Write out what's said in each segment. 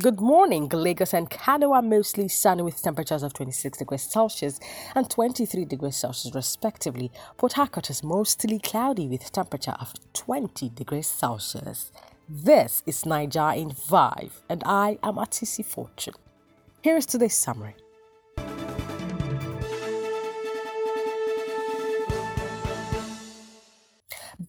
Good morning. Lagos and Kano are mostly sunny with temperatures of 26 degrees Celsius and 23 degrees Celsius respectively. Port Harcourt is mostly cloudy with temperature of 20 degrees Celsius. This is Niger in 5 and I am Atisi Fortune. Here is today's summary.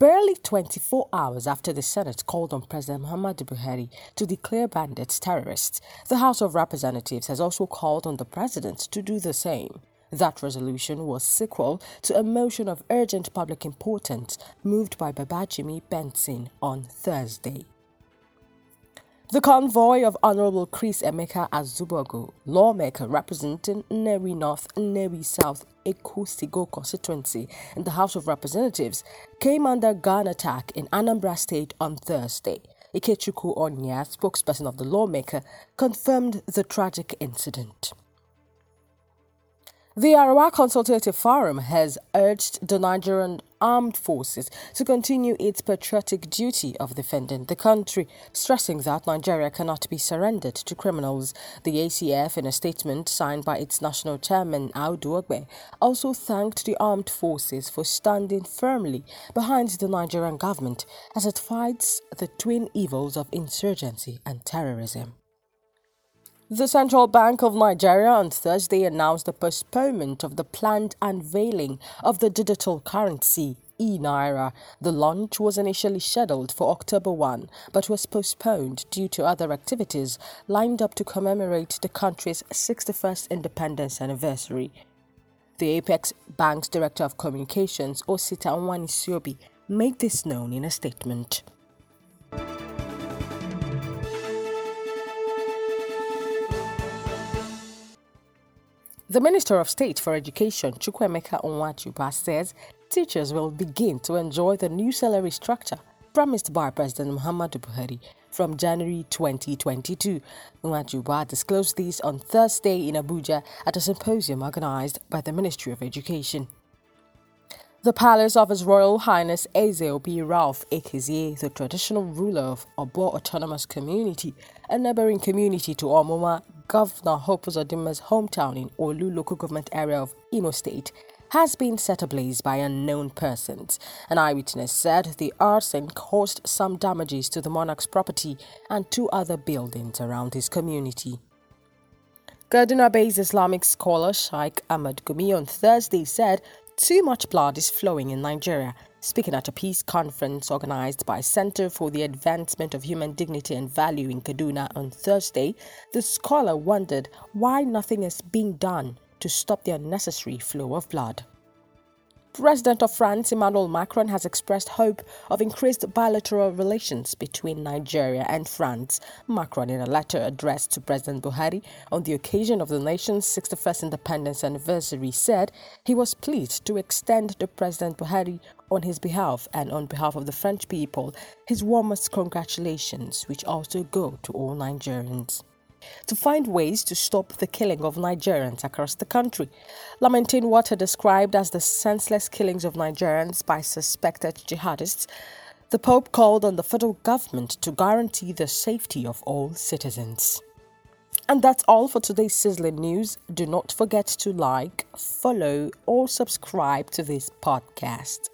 Barely 24 hours after the Senate called on President Muhammadu Buhari to declare bandits terrorists, the House of Representatives has also called on the President to do the same. That resolution was sequel to a motion of urgent public importance moved by Babajimi Benson on Thursday. The convoy of Honorable Chris Emeka Azubogu, lawmaker representing Nnewi North, Nnewi South, Ekwusigo constituency in the House of Representatives, came under gun attack in Anambra State on Thursday. Ikechukwu Onya, spokesperson of the lawmaker, confirmed the tragic incident. The Arewa Consultative Forum has urged the Nigerian armed forces to continue its patriotic duty of defending the country, stressing that Nigeria cannot be surrendered to criminals. The ACF, in a statement signed by its national chairman, Audu also thanked the armed forces for standing firmly behind the Nigerian government as it fights the twin evils of insurgency and terrorism. The Central Bank of Nigeria on Thursday announced the postponement of the planned unveiling of the digital currency e-naira. The launch was initially scheduled for October 1 but was postponed due to other activities lined up to commemorate the country's 61st independence anniversary. The Apex Bank's Director of Communications, Osita Nwanisobi, made this known in a statement. The Minister of State for Education, Chukwuemeka Nwajiuba, says teachers will begin to enjoy the new salary structure promised by President Muhammadu Buhari from January 2022. Nwajiuba disclosed this on Thursday in Abuja at a symposium organized by the Ministry of Education. The palace of His Royal Highness Ezeobi Ralph Ekezie, the traditional ruler of Obo Autonomous Community, a neighboring community to Omuma, Governor Hope Uzodimma's hometown in Olu local government area of Imo State, has been set ablaze by unknown persons. An eyewitness said the arson caused some damages to the monarch's property and two other buildings around his community. Kaduna-based Islamic scholar Sheikh Ahmad Gumi on Thursday said too much blood is flowing in Nigeria. Speaking at a peace conference organized by Center for the Advancement of Human Dignity and Value in Kaduna on Thursday, the scholar wondered why nothing is being done to stop the unnecessary flow of blood. President of France Emmanuel Macron has expressed hope of increased bilateral relations between Nigeria and France. Macron, in a letter addressed to President Buhari on the occasion of the nation's 61st independence anniversary, said he was pleased to extend to President Buhari on his behalf and on behalf of the French people his warmest congratulations, which also go to all Nigerians to find ways to stop the killing of Nigerians across the country, lamenting what are described as the senseless killings of Nigerians by suspected jihadists. The Pope called on the federal government to guarantee the safety of all citizens. And that's all for today's sizzling news. Do not forget to like, follow, or subscribe to this podcast.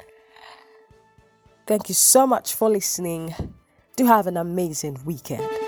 Thank you so much for listening. Do have an amazing weekend.